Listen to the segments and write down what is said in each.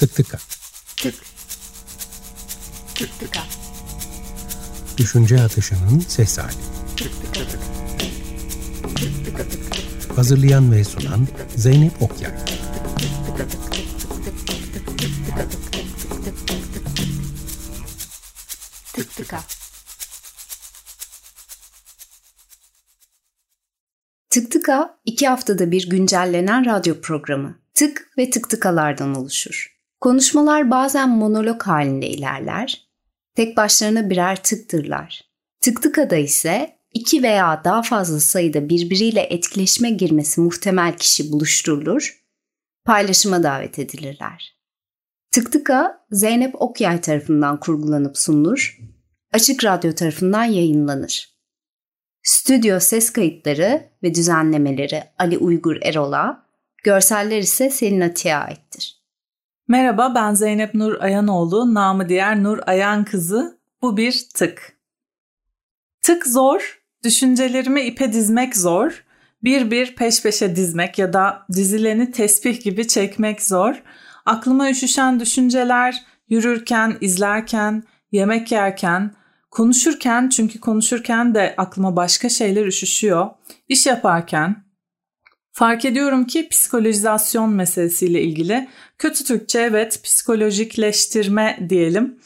Tık tıka. Tık. Tık tıka. Düşünce atışının ses hali. Tık tıka tık. Tık tıka tık. Hazırlayan ve sunan Zeynep Okyay. Tık. Tıka tık. Tık tıka. Tık Tıka iki haftada bir güncellenen radyo programı. Tık ve tık tıkalardan oluşur. Konuşmalar bazen monolog halinde ilerler. Tek başlarına birer tıktırlar. Tık tıkada ise iki veya daha fazla sayıda birbiriyle etkileşime girmesi muhtemel kişi buluşturulur, paylaşıma davet edilirler. Tık tıka Zeynep Okyay tarafından kurgulanıp sunulur, Açık Radyo tarafından yayınlanır. Stüdyo ses kayıtları ve düzenlemeleri Ali Uygur Erol'a, görseller ise Selin Atiye aittir. Merhaba ben Zeynep Nur Ayanoğlu, namı diğer Nur Ayan kızı. Bu bir tık. Tık zor, düşüncelerimi ipe dizmek zor. Bir bir peş peşe dizmek ya da dizileni tesbih gibi çekmek zor. Aklıma üşüşen düşünceler yürürken, izlerken, yemek yerken, konuşurken çünkü konuşurken de aklıma başka şeyler üşüşüyor. İş yaparken fark ediyorum ki psikolojizasyon meselesiyle ilgili kötü Türkçe evet psikolojikleştirme diyelim.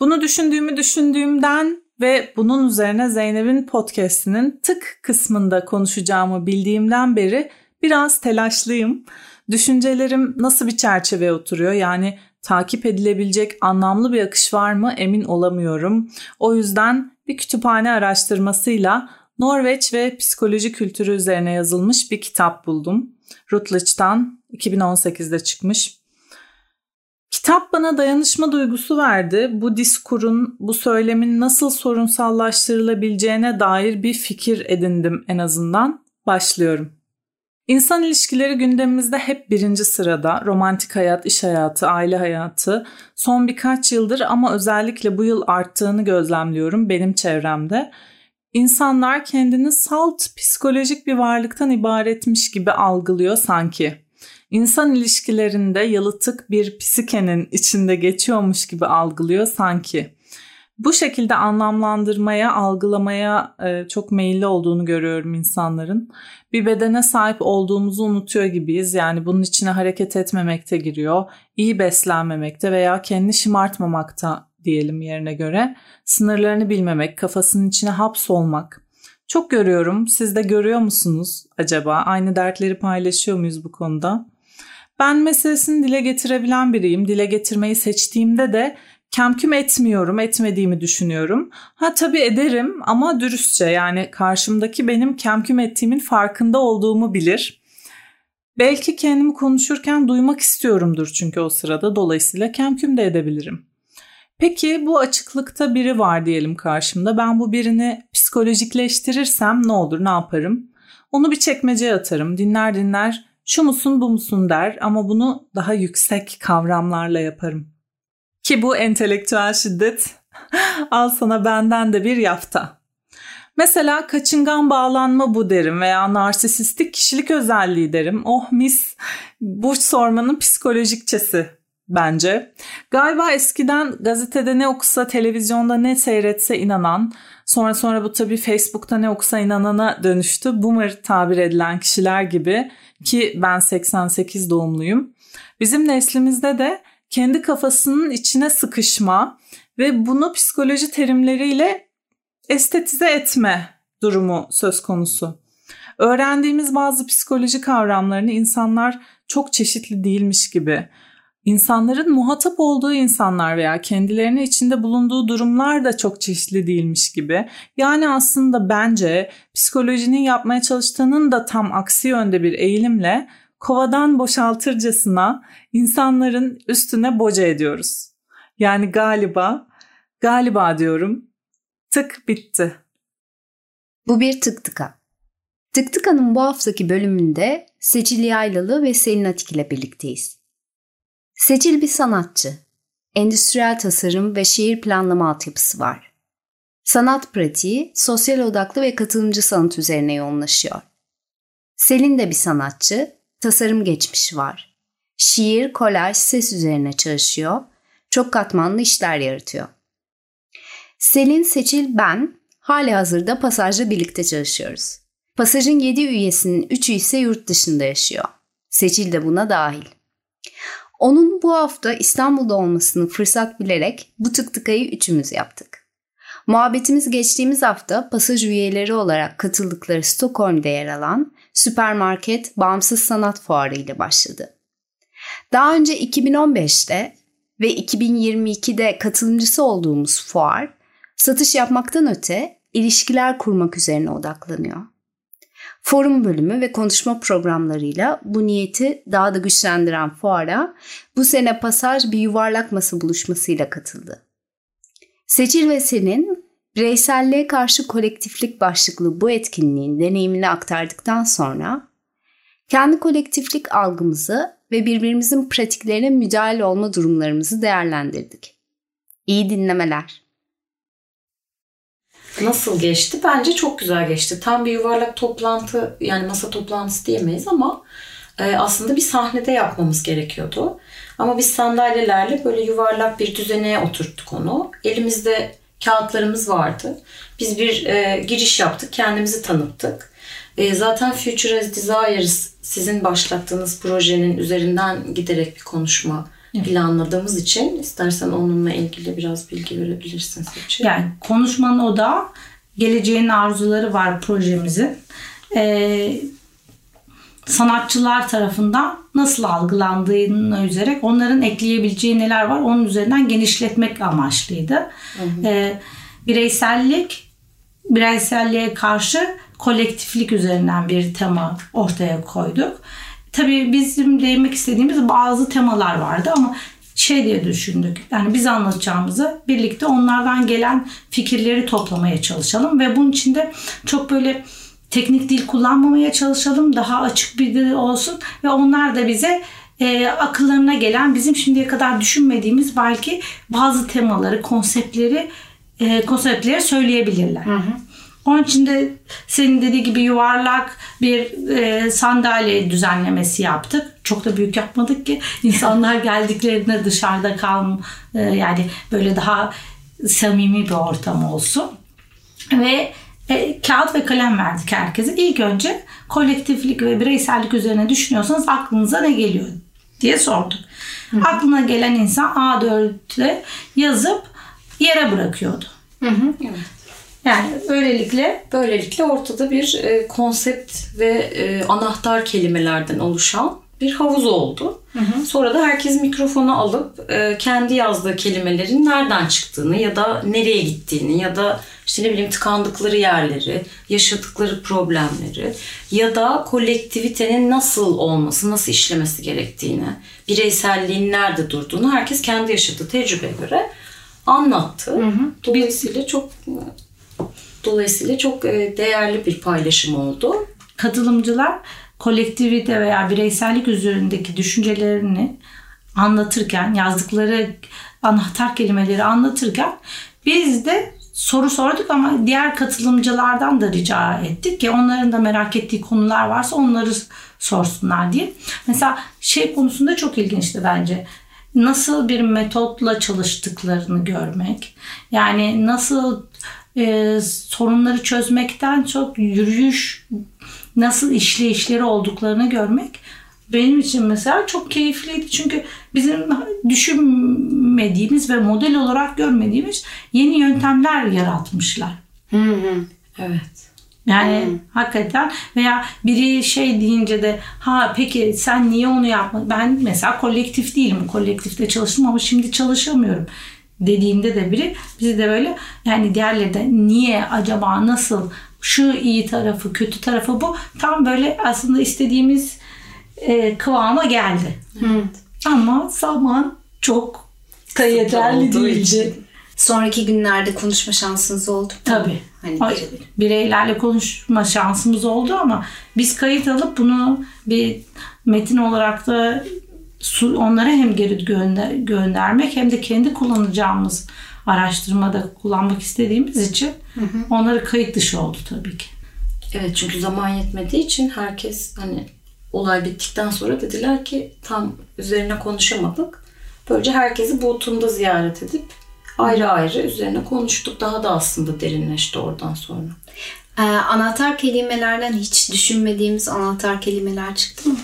Bunu düşündüğümü düşündüğümden ve bunun üzerine Zeynep'in podcast'inin tık kısmında konuşacağımı bildiğimden beri biraz telaşlıyım. Düşüncelerim nasıl bir çerçeveye oturuyor? Yani takip edilebilecek anlamlı bir akış var mı emin olamıyorum. O yüzden bir kütüphane araştırmasıyla Norveç ve psikoloji kültürü üzerine yazılmış bir kitap buldum. Routledge'dan 2018'de çıkmış. Kitap bana dayanışma duygusu verdi. Bu diskurun, bu söylemin nasıl sorunsallaştırılabileceğine dair bir fikir edindim en azından. Başlıyorum. İnsan ilişkileri gündemimizde hep birinci sırada. Romantik hayat, iş hayatı, aile hayatı. Son birkaç yıldır ama özellikle bu yıl arttığını gözlemliyorum benim çevremde. İnsanlar kendini salt psikolojik bir varlıktan ibaretmiş gibi algılıyor sanki. İnsan ilişkilerinde yalıtık bir psikenin içinde geçiyormuş gibi algılıyor sanki bu şekilde anlamlandırmaya, algılamaya e, çok meyilli olduğunu görüyorum insanların. Bir bedene sahip olduğumuzu unutuyor gibiyiz. Yani bunun içine hareket etmemekte giriyor. İyi beslenmemekte veya kendini şımartmamakta diyelim yerine göre. Sınırlarını bilmemek, kafasının içine hapsolmak. Çok görüyorum. Siz de görüyor musunuz acaba? Aynı dertleri paylaşıyor muyuz bu konuda? Ben meselesini dile getirebilen biriyim. Dile getirmeyi seçtiğimde de kemküm etmiyorum, etmediğimi düşünüyorum. Ha tabii ederim ama dürüstçe yani karşımdaki benim kemküm ettiğimin farkında olduğumu bilir. Belki kendimi konuşurken duymak istiyorumdur çünkü o sırada dolayısıyla kemküm de edebilirim. Peki bu açıklıkta biri var diyelim karşımda. Ben bu birini psikolojikleştirirsem ne olur, ne yaparım? Onu bir çekmeceye atarım. Dinler dinler şu musun bu musun der ama bunu daha yüksek kavramlarla yaparım. Ki bu entelektüel şiddet al sana benden de bir yafta. Mesela kaçıngan bağlanma bu derim veya narsisistik kişilik özelliği derim. Oh mis bu sormanın psikolojikçesi bence. Galiba eskiden gazetede ne okusa, televizyonda ne seyretse inanan, sonra sonra bu tabii Facebook'ta ne okusa inanana dönüştü. Boomer tabir edilen kişiler gibi ki ben 88 doğumluyum. Bizim neslimizde de kendi kafasının içine sıkışma ve bunu psikoloji terimleriyle estetize etme durumu söz konusu. Öğrendiğimiz bazı psikoloji kavramlarını insanlar çok çeşitli değilmiş gibi, insanların muhatap olduğu insanlar veya kendilerine içinde bulunduğu durumlar da çok çeşitli değilmiş gibi. Yani aslında bence psikolojinin yapmaya çalıştığının da tam aksi yönde bir eğilimle kovadan boşaltırcasına insanların üstüne boca ediyoruz. Yani galiba, galiba diyorum tık bitti. Bu bir tık tıka. Tık tıkanın bu haftaki bölümünde Seçil Yaylalı ve Selin Atik ile birlikteyiz. Seçil bir sanatçı. Endüstriyel tasarım ve şehir planlama altyapısı var. Sanat pratiği sosyal odaklı ve katılımcı sanat üzerine yoğunlaşıyor. Selin de bir sanatçı tasarım geçmişi var. şiir, kolaj, ses üzerine çalışıyor. Çok katmanlı işler yaratıyor. Selin, Seçil, ben hali hazırda Pasaj'la birlikte çalışıyoruz. Pasaj'ın 7 üyesinin 3'ü ise yurt dışında yaşıyor. Seçil de buna dahil. Onun bu hafta İstanbul'da olmasını fırsat bilerek bu tık tıkayı üçümüz yaptık. Muhabbetimiz geçtiğimiz hafta pasaj üyeleri olarak katıldıkları Stockholm'de yer alan süpermarket bağımsız sanat fuarı ile başladı. Daha önce 2015'te ve 2022'de katılımcısı olduğumuz fuar satış yapmaktan öte ilişkiler kurmak üzerine odaklanıyor. Forum bölümü ve konuşma programlarıyla bu niyeti daha da güçlendiren fuara bu sene Pasaj bir yuvarlak masa buluşmasıyla katıldı. Seçil ve Senin bireyselliğe karşı kolektiflik başlıklı bu etkinliğin deneyimini aktardıktan sonra kendi kolektiflik algımızı ve birbirimizin pratiklerine müdahale olma durumlarımızı değerlendirdik. İyi dinlemeler. Nasıl geçti? Bence çok güzel geçti. Tam bir yuvarlak toplantı yani masa toplantısı diyemeyiz ama e, aslında bir sahnede yapmamız gerekiyordu. Ama biz sandalyelerle böyle yuvarlak bir düzeneye oturttuk onu. Elimizde kağıtlarımız vardı. Biz bir e, giriş yaptık, kendimizi tanıttık. E, zaten Future as Desires sizin başlattığınız projenin üzerinden giderek bir konuşma planladığımız için istersen onunla ilgili biraz bilgi verebilirsin Seçil. Yani konuşmanın o da geleceğin arzuları var projemizin. Ee, sanatçılar tarafından nasıl algılandığını üzerek onların ekleyebileceği neler var onun üzerinden genişletmek amaçlıydı. Hı hı. Ee, bireysellik, bireyselliğe karşı kolektiflik üzerinden bir tema ortaya koyduk. Tabii bizim değinmek istediğimiz bazı temalar vardı ama şey diye düşündük. Yani biz anlatacağımızı birlikte onlardan gelen fikirleri toplamaya çalışalım ve bunun içinde çok böyle teknik dil kullanmamaya çalışalım. Daha açık bir dil olsun ve onlar da bize e, akıllarına gelen bizim şimdiye kadar düşünmediğimiz belki bazı temaları, konseptleri e, konseptleri söyleyebilirler. Hı hı. Onun için de senin dediği gibi yuvarlak bir e, sandalye düzenlemesi yaptık. Çok da büyük yapmadık ki insanlar geldiklerinde dışarıda kalm e, yani böyle daha samimi bir ortam olsun. Ve e, kağıt ve kalem verdik herkese. İlk önce kolektiflik ve bireysellik üzerine düşünüyorsanız aklınıza ne geliyor diye sorduk. Hı hı. Aklına gelen insan A4'te yazıp yere bırakıyordu. Hı hı. Evet. Yani böylelikle böylelikle ortada bir e, konsept ve e, anahtar kelimelerden oluşan bir havuz oldu. Hı hı. Sonra da herkes mikrofonu alıp e, kendi yazdığı kelimelerin nereden çıktığını ya da nereye gittiğini ya da işte ne bileyim tıkandıkları yerleri, yaşadıkları problemleri ya da kolektivitenin nasıl olması, nasıl işlemesi gerektiğini, bireyselliğin nerede durduğunu herkes kendi yaşadığı tecrübe göre anlattı. Hı hı. Dolayısıyla çok dolayısıyla çok e, değerli bir paylaşım oldu. Katılımcılar kolektivite veya bireysellik üzerindeki düşüncelerini anlatırken, yazdıkları anahtar kelimeleri anlatırken biz de soru sorduk ama diğer katılımcılardan da rica ettik ki onların da merak ettiği konular varsa onları sorsunlar diye. Mesela şey konusunda çok ilginçti bence. Nasıl bir metotla çalıştıklarını görmek. Yani nasıl e, sorunları çözmekten çok yürüyüş nasıl işleyişleri olduklarını görmek benim için mesela çok keyifliydi. Çünkü bizim düşünmediğimiz ve model olarak görmediğimiz yeni yöntemler yaratmışlar. Hı hı. Evet. Yani hmm. hakikaten veya biri şey deyince de ha peki sen niye onu yapmadın? Ben mesela kolektif değilim. Kolektifte çalıştım ama şimdi çalışamıyorum dediğinde de biri bizi de böyle yani diğerleri de niye acaba nasıl şu iyi tarafı kötü tarafı bu tam böyle aslında istediğimiz e, kıvama geldi. Evet. Ama zaman çok da yeterli değildi. Sonraki günlerde konuşma şansınız oldu mu? Tabii. Hani Ay, bireylerle konuşma şansımız oldu ama biz kayıt alıp bunu bir metin olarak da onlara hem geri gönder, göndermek hem de kendi kullanacağımız araştırmada kullanmak istediğimiz için hı hı. onları kayıt dışı oldu tabii ki. Evet çünkü zaman yetmediği için herkes hani olay bittikten sonra dediler ki tam üzerine konuşamadık. Böylece herkesi Botum'da ziyaret edip ayrı ayrı üzerine konuştuk. Daha da aslında derinleşti oradan sonra. Ee, anahtar kelimelerden hiç düşünmediğimiz anahtar kelimeler çıktı mı?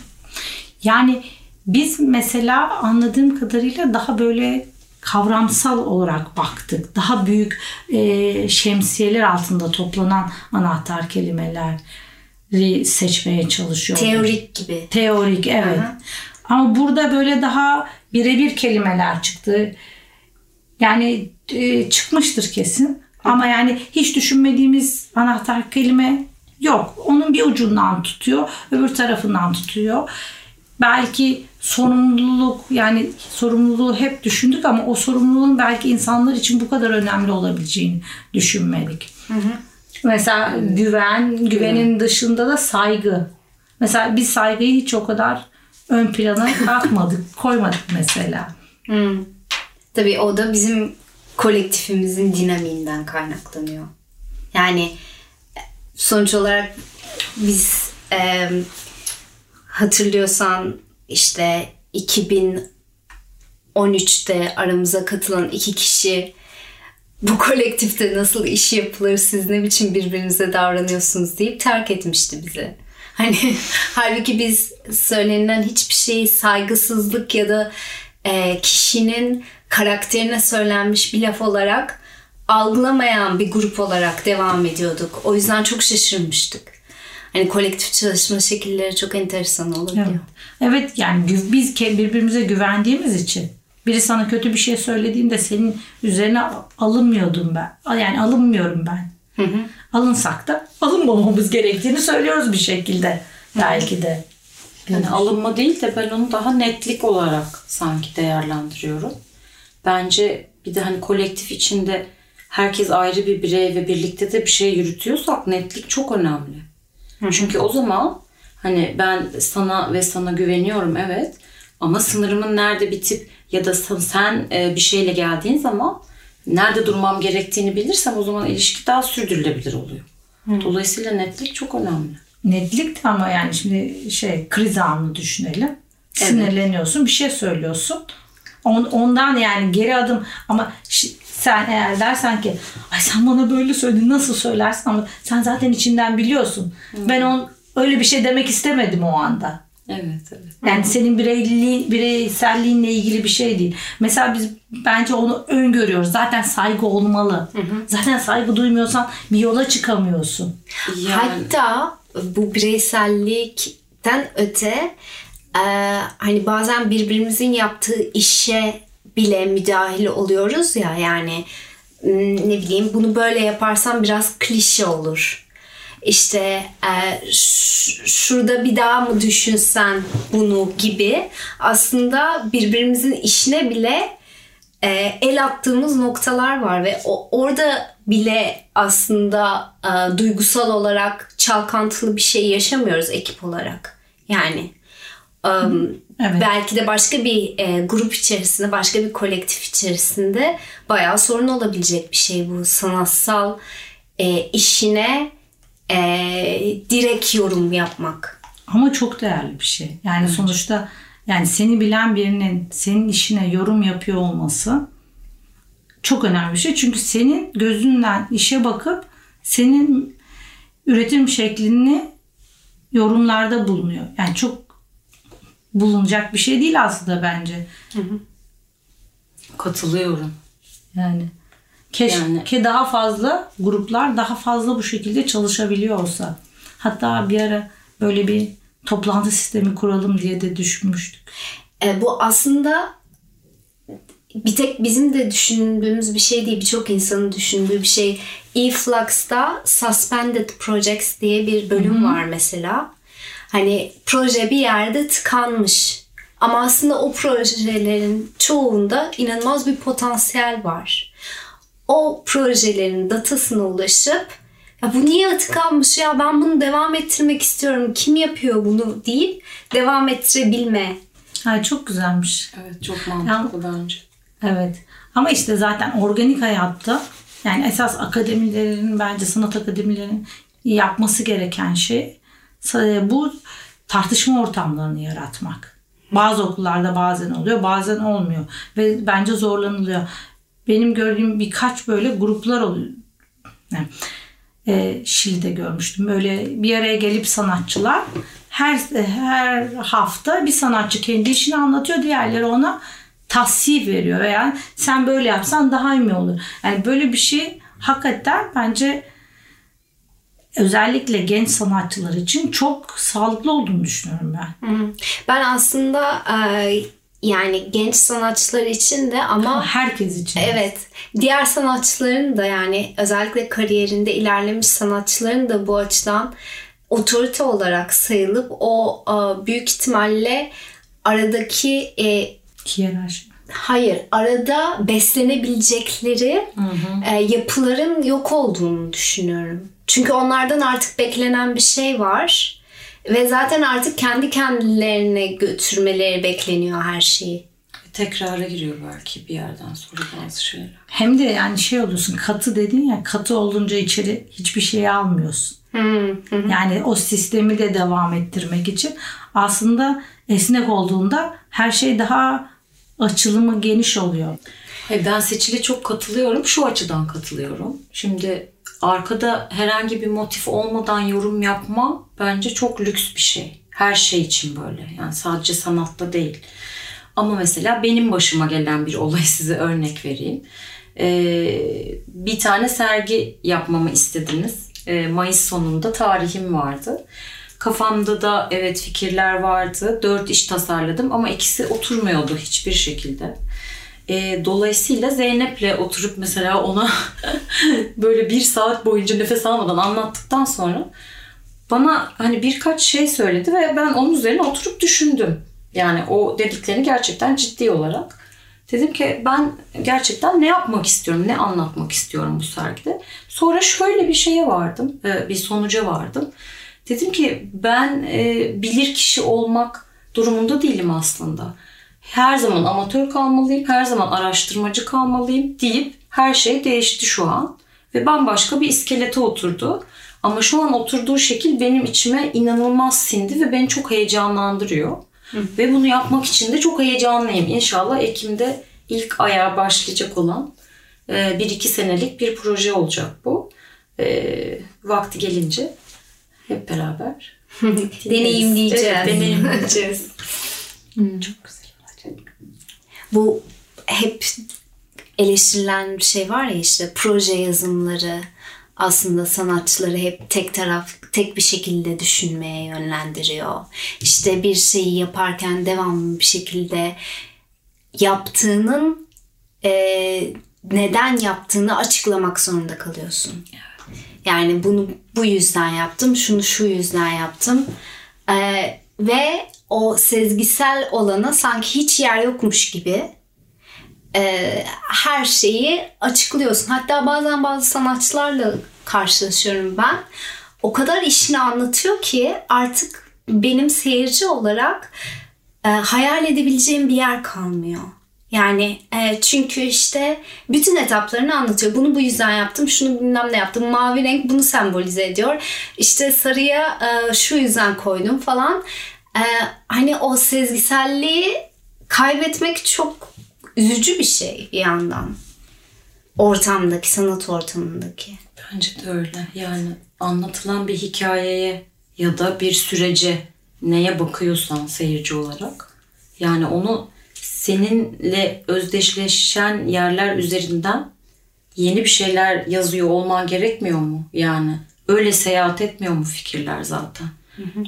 Yani biz mesela anladığım kadarıyla daha böyle kavramsal olarak baktık. Daha büyük e, şemsiyeler altında toplanan anahtar kelimeleri seçmeye çalışıyorduk. Teorik gibi. Teorik evet. Aha. Ama burada böyle daha birebir kelimeler çıktı. Yani e, çıkmıştır kesin. Ama yani hiç düşünmediğimiz anahtar kelime yok. Onun bir ucundan tutuyor, öbür tarafından tutuyor. Belki sorumluluk yani sorumluluğu hep düşündük ama o sorumluluğun belki insanlar için bu kadar önemli olabileceğini düşünmedik. Mesela güven, güvenin dışında da saygı. Mesela biz saygıyı hiç o kadar ön plana atmadık, koymadık mesela. Hmm. Tabii o da bizim kolektifimizin dinamiğinden kaynaklanıyor. Yani sonuç olarak biz e, hatırlıyorsan işte 2013'te aramıza katılan iki kişi bu kolektifte nasıl iş yapılır siz ne biçim birbirinize davranıyorsunuz deyip terk etmişti bizi. Hani halbuki biz söylenilen hiçbir şeyi saygısızlık ya da e, kişinin karakterine söylenmiş bir laf olarak algılamayan bir grup olarak devam ediyorduk. O yüzden çok şaşırmıştık. Hani kolektif çalışma şekilleri çok enteresan olabiliyor. Evet. Evet yani biz birbirimize güvendiğimiz için biri sana kötü bir şey söylediğinde senin üzerine alınmıyordum ben. Yani alınmıyorum ben. Alınsak da alınmamamız gerektiğini söylüyoruz bir şekilde belki de. Yani alınma değil de ben onu daha netlik olarak sanki değerlendiriyorum. Bence bir de hani kolektif içinde herkes ayrı bir birey ve birlikte de bir şey yürütüyorsak netlik çok önemli. Çünkü o zaman hani ben sana ve sana güveniyorum evet ama sınırımın nerede bitip ya da sen- sen e, bir şeyle geldiğin zaman nerede durmam gerektiğini bilirsem o zaman ilişki daha sürdürülebilir oluyor. Dolayısıyla netlik çok önemli. Netlik de ama yani şimdi şey kriz anını düşünelim. Sinirleniyorsun bir şey söylüyorsun. On- Ondan yani geri adım ama şi- sen eğer dersen ki ay sen bana böyle söyledin nasıl söylersin ama sen zaten içinden biliyorsun. Ben on öyle bir şey demek istemedim o anda. Evet evet. Yani senin bireyli, bireyselliğinle ilgili bir şey değil. Mesela biz bence onu öngörüyoruz. Zaten saygı olmalı. Zaten saygı duymuyorsan bir yola çıkamıyorsun. Yani Hatta bu bireysellikten öte e, hani bazen birbirimizin yaptığı işe bile müdahil oluyoruz ya yani ne bileyim bunu böyle yaparsam biraz klişe olur. İşte e, şurada bir daha mı düşünsen bunu gibi aslında birbirimizin işine bile e, el attığımız noktalar var ve o, orada bile aslında e, duygusal olarak çalkantılı bir şey yaşamıyoruz ekip olarak. Yani um, Evet. belki de başka bir e, grup içerisinde, başka bir kolektif içerisinde bayağı sorun olabilecek bir şey bu sanatsal e, işine e, direkt yorum yapmak. Ama çok değerli bir şey. Yani sonuçta yani seni bilen birinin senin işine yorum yapıyor olması çok önemli bir şey. Çünkü senin gözünden işe bakıp senin üretim şeklini yorumlarda bulunuyor. Yani çok bulunacak bir şey değil aslında bence. katılıyorum. Yani keşke Yani- daha fazla gruplar daha fazla bu şekilde çalışabiliyor olsa. Hatta bir ara böyle bir toplantı sistemi kuralım diye de düşünmüştük. E, bu aslında bir tek bizim de düşündüğümüz bir şey değil. Birçok insanın düşündüğü bir şey. eFlux'ta Suspended Projects diye bir bölüm var mesela. Hani proje bir yerde tıkanmış. Ama aslında o projelerin çoğunda inanılmaz bir potansiyel var. O projelerin datasına ulaşıp ya bu niye tıkanmış ya ben bunu devam ettirmek istiyorum. Kim yapıyor bunu deyip devam ettirebilme Ha, çok güzelmiş. Evet çok mantıklı bence. Evet. Ama işte zaten organik hayatta yani esas akademilerin bence sanat akademilerinin yapması gereken şey bu tartışma ortamlarını yaratmak. Bazı okullarda bazen oluyor, bazen olmuyor ve bence zorlanılıyor. Benim gördüğüm birkaç böyle gruplar oluyor. Yani, e, Şili'de görmüştüm. Böyle bir araya gelip sanatçılar her her hafta bir sanatçı kendi işini anlatıyor. Diğerleri ona tasvip veriyor veya sen böyle yapsan daha iyi olur? Yani böyle bir şey hakikaten bence özellikle genç sanatçılar için çok sağlıklı olduğunu düşünüyorum ben. Ben aslında e, yani genç sanatçılar için de ama herkes için. Evet. Diğer sanatçıların da yani özellikle kariyerinde ilerlemiş sanatçıların da bu açıdan otorite olarak sayılıp o e, büyük ihtimalle aradaki e, hiyerarşi. Hayır, arada beslenebilecekleri E, yapıların yok olduğunu düşünüyorum. Çünkü onlardan artık beklenen bir şey var ve zaten artık kendi kendilerine götürmeleri bekleniyor her şeyi. Tekrara giriyor belki bir yerden sonra bazı şeyler. Hem de yani şey oluyorsun katı dedin ya katı olunca içeri hiçbir şey almıyorsun. Yani o sistemi de devam ettirmek için aslında esnek olduğunda her şey daha açılımı geniş oluyor. Hayır, ben Seçil'e çok katılıyorum. Şu açıdan katılıyorum. Şimdi arkada herhangi bir motif olmadan yorum yapma bence çok lüks bir şey. Her şey için böyle. Yani sadece sanatta değil. Ama mesela benim başıma gelen bir olay size örnek vereyim. Ee, bir tane sergi yapmamı istediniz. Ee, Mayıs sonunda tarihim vardı. Kafamda da evet fikirler vardı. Dört iş tasarladım ama ikisi oturmuyordu hiçbir şekilde. E, dolayısıyla Zeynep'le oturup mesela ona böyle bir saat boyunca nefes almadan anlattıktan sonra bana hani birkaç şey söyledi ve ben onun üzerine oturup düşündüm. Yani o dediklerini gerçekten ciddi olarak. Dedim ki ben gerçekten ne yapmak istiyorum, ne anlatmak istiyorum bu sergide. Sonra şöyle bir şeye vardım, bir sonuca vardım. Dedim ki ben bilir kişi olmak durumunda değilim aslında her zaman amatör kalmalıyım, her zaman araştırmacı kalmalıyım deyip her şey değişti şu an. Ve bambaşka bir iskelete oturdu. Ama şu an oturduğu şekil benim içime inanılmaz sindi ve beni çok heyecanlandırıyor. Hı. Ve bunu yapmak için de çok heyecanlıyım. İnşallah Ekim'de ilk ayağa başlayacak olan e, bir iki senelik bir proje olacak bu. E, vakti gelince hep beraber deneyimleyeceğiz. Evet, deneyimleyeceğiz. çok güzel. Bu hep eleştirilen bir şey var ya işte proje yazımları aslında sanatçıları hep tek taraf tek bir şekilde düşünmeye yönlendiriyor. İşte bir şeyi yaparken devamlı bir şekilde yaptığının e, neden yaptığını açıklamak zorunda kalıyorsun. Yani bunu bu yüzden yaptım, şunu şu yüzden yaptım. E, ve o sezgisel olana sanki hiç yer yokmuş gibi e, her şeyi açıklıyorsun. Hatta bazen bazı sanatçılarla karşılaşıyorum ben. O kadar işini anlatıyor ki artık benim seyirci olarak e, hayal edebileceğim bir yer kalmıyor. Yani e, çünkü işte bütün etaplarını anlatıyor. Bunu bu yüzden yaptım, şunu bilmem ne yaptım. Mavi renk bunu sembolize ediyor. İşte sarıya e, şu yüzden koydum falan. E, hani o sezgiselliği kaybetmek çok üzücü bir şey bir yandan. Ortamdaki, sanat ortamındaki. Bence de öyle. Yani anlatılan bir hikayeye ya da bir sürece neye bakıyorsan seyirci olarak yani onu seninle özdeşleşen yerler üzerinden yeni bir şeyler yazıyor olman gerekmiyor mu? Yani öyle seyahat etmiyor mu fikirler zaten?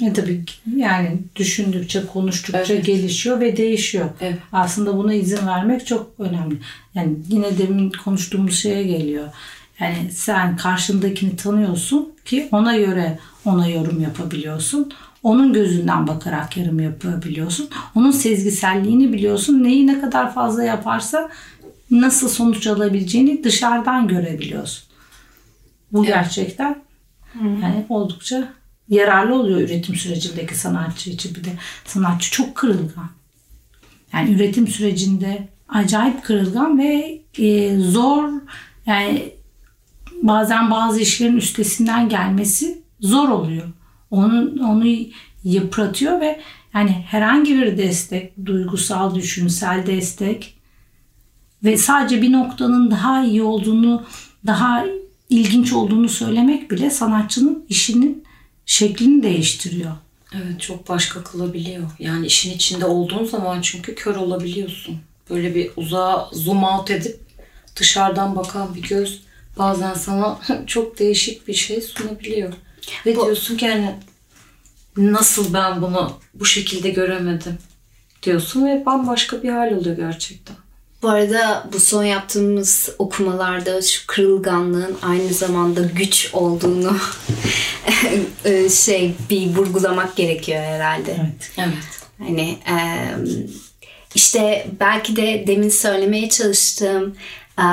E tabii yani düşündükçe, konuştukça evet. gelişiyor ve değişiyor. Evet. Aslında buna izin vermek çok önemli. Yani yine demin konuştuğumuz şeye geliyor. Yani sen karşındakini tanıyorsun ki ona göre ona yorum yapabiliyorsun. Onun gözünden bakarak yorum yapabiliyorsun. Onun sezgiselliğini biliyorsun. Neyi ne kadar fazla yaparsa nasıl sonuç alabileceğini dışarıdan görebiliyorsun. Bu evet. gerçekten yani oldukça yararlı oluyor üretim sürecindeki sanatçı için. Bir de sanatçı çok kırılgan. Yani üretim sürecinde acayip kırılgan ve e, zor yani bazen bazı işlerin üstesinden gelmesi zor oluyor. Onun onu yıpratıyor ve yani herhangi bir destek, duygusal, düşünsel destek ve sadece bir noktanın daha iyi olduğunu, daha ilginç olduğunu söylemek bile sanatçının işinin şeklini değiştiriyor. Evet çok başka kılabiliyor. Yani işin içinde olduğun zaman çünkü kör olabiliyorsun. Böyle bir uzağa zoom out edip dışarıdan bakan bir göz bazen sana çok değişik bir şey sunabiliyor. Ve Bu- diyorsun ki hani nasıl ben bunu bu şekilde göremedim diyorsun ve bambaşka bir hal oluyor gerçekten. Bu arada bu son yaptığımız okumalarda şu kırılganlığın aynı zamanda güç olduğunu e, şey bir vurgulamak gerekiyor herhalde. Evet. Evet. Hani em, işte belki de demin söylemeye çalıştığım e,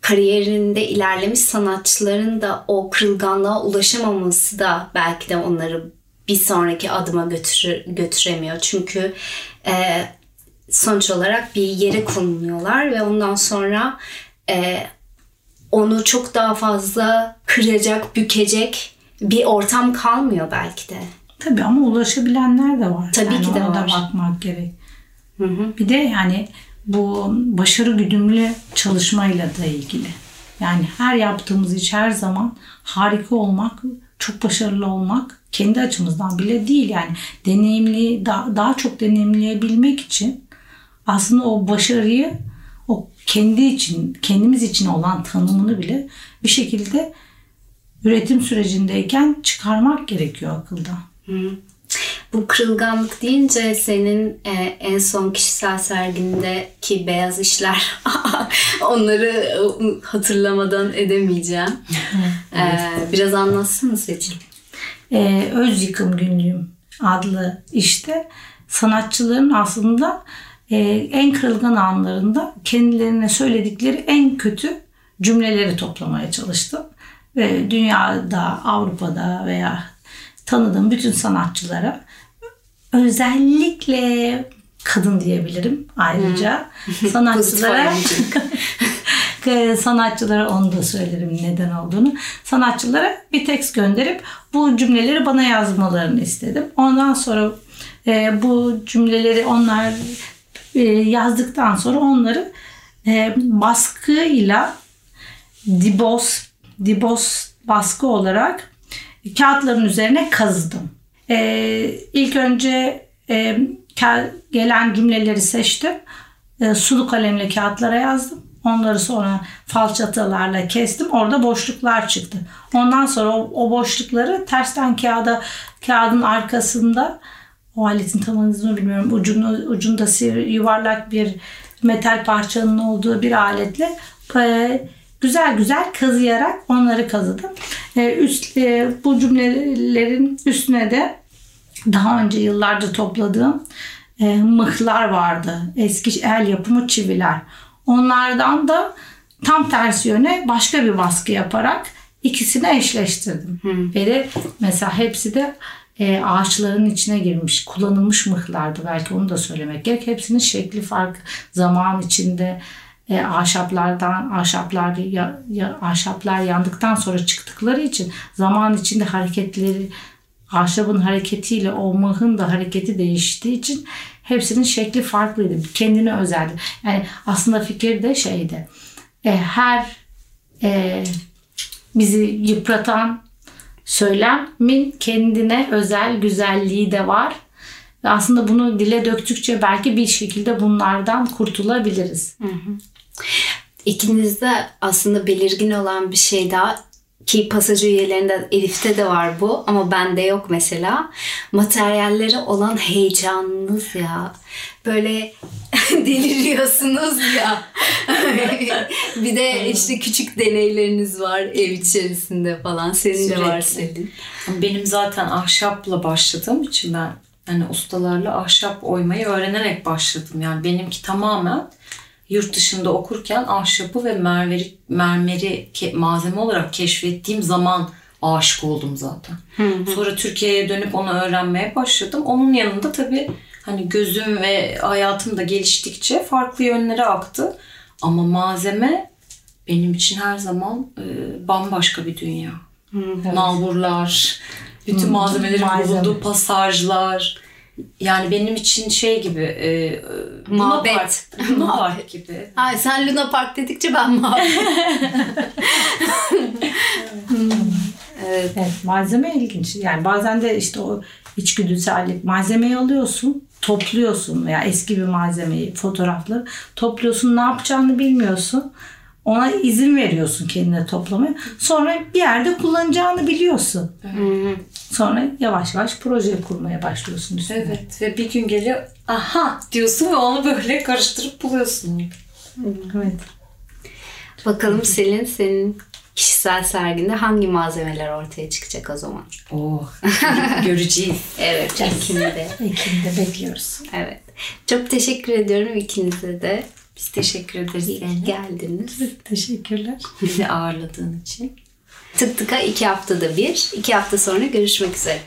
kariyerinde ilerlemiş sanatçıların da o kırılganlığa ulaşamaması da belki de onları bir sonraki adıma götürür, götüremiyor. Çünkü e, sonuç olarak bir yere konuluyorlar ve ondan sonra e, onu çok daha fazla kıracak, bükecek bir ortam kalmıyor belki de. Tabii ama ulaşabilenler de var. Tabii Yani ki de ona var. da bakmak gerek. Bir de yani bu başarı güdümlü çalışmayla da ilgili. Yani her yaptığımız iş her zaman harika olmak, çok başarılı olmak kendi açımızdan bile değil. Yani deneyimli daha, daha çok deneyimleyebilmek için aslında o başarıyı o kendi için, kendimiz için olan tanımını bile bir şekilde üretim sürecindeyken çıkarmak gerekiyor akıldan. Bu kırılganlık deyince senin e, en son kişisel sergindeki beyaz işler onları e, hatırlamadan edemeyeceğim. E, biraz anlatsana Seçil. e, Öz Yıkım Günlüğüm adlı işte sanatçıların aslında e, en kırılgan anlarında kendilerine söyledikleri en kötü cümleleri toplamaya çalıştım. Ve dünyada, Avrupa'da veya tanıdığım bütün sanatçılara özellikle kadın diyebilirim ayrıca sanatçılara. Ee, sanatçılara onu da söylerim neden olduğunu. Sanatçılara bir tekst gönderip bu cümleleri bana yazmalarını istedim. Ondan sonra e, bu cümleleri onlar yazdıktan sonra onları e, baskıyla dibos dibos baskı olarak kağıtların üzerine kazıdım. E, ilk önce e, gelen cümleleri seçtim. E, sulu kalemle kağıtlara yazdım. Onları sonra falçatalarla kestim. Orada boşluklar çıktı. Ondan sonra o, o boşlukları tersten kağıda kağıdın arkasında o aletin tam adını bilmiyorum. Ucunu, ucunda sivri, yuvarlak bir metal parçanın olduğu bir aletle e, güzel güzel kazıyarak onları kazıdım. E, üst, e, bu cümlelerin üstüne de daha önce yıllarca topladığım e, mıhlar vardı. Eski el yapımı çiviler. Onlardan da tam tersi yöne başka bir baskı yaparak ikisini eşleştirdim. Ve de mesela hepsi de e, ağaçların içine girmiş, kullanılmış mıhlardı. Belki onu da söylemek gerek. Hepsinin şekli farklı. Zaman içinde e, ahşaplardan ahşaplar ya, ya, ahşaplar yandıktan sonra çıktıkları için zaman içinde hareketleri ahşabın hareketiyle o mıhın da hareketi değiştiği için hepsinin şekli farklıydı. Kendine özeldi. Yani aslında fikir de şeydi. E, her e, bizi yıpratan söylemin kendine özel güzelliği de var. Ve aslında bunu dile döktükçe belki bir şekilde bunlardan kurtulabiliriz. İkinizde aslında belirgin olan bir şey daha ki pasaj üyelerinde Elif'te de var bu ama bende yok mesela. Materyallere olan heyecanınız ya. Böyle deliriyorsunuz ya. bir de işte küçük deneyleriniz var ev içerisinde falan. Senin de var Sürekli. senin. Benim zaten ahşapla başladığım için ben yani ustalarla ahşap oymayı öğrenerek başladım. Yani benimki tamamen yurt dışında okurken ahşapı ve mermeri, mermeri malzeme olarak keşfettiğim zaman aşık oldum zaten. Sonra Türkiye'ye dönüp onu öğrenmeye başladım. Onun yanında tabii hani gözüm ve hayatım da geliştikçe farklı yönlere aktı. Ama malzeme benim için her zaman e, bambaşka bir dünya. Nalburlar, Bütün malzemelerin malzeme. bulunduğu pasajlar. Yani benim için şey gibi e, Luna Mabet. Park, Luna Park gibi. Ay sen Luna Park dedikçe ben mavi. evet. Malzeme ilginç. Yani bazen de işte o içgüdüsellik malzemeyi alıyorsun, topluyorsun veya eski bir malzemeyi, fotoğrafları topluyorsun, ne yapacağını bilmiyorsun. Ona izin veriyorsun kendine toplamaya. Sonra bir yerde kullanacağını biliyorsun. Sonra yavaş yavaş proje kurmaya başlıyorsun üstüne. Evet ve bir gün geliyor aha diyorsun ve onu böyle karıştırıp buluyorsun. Evet. Bakalım Selin senin kişisel serginde hangi malzemeler ortaya çıkacak o zaman? Oh, göreceğiz. Evet, Ekim'de. Ekim'de bekliyoruz. Evet. Çok teşekkür ediyorum ikinize de. Biz teşekkür ederiz İyi geldiniz. Teşekkürler. Bizi ağırladığın için. Tık tıka iki haftada bir. iki hafta sonra görüşmek üzere.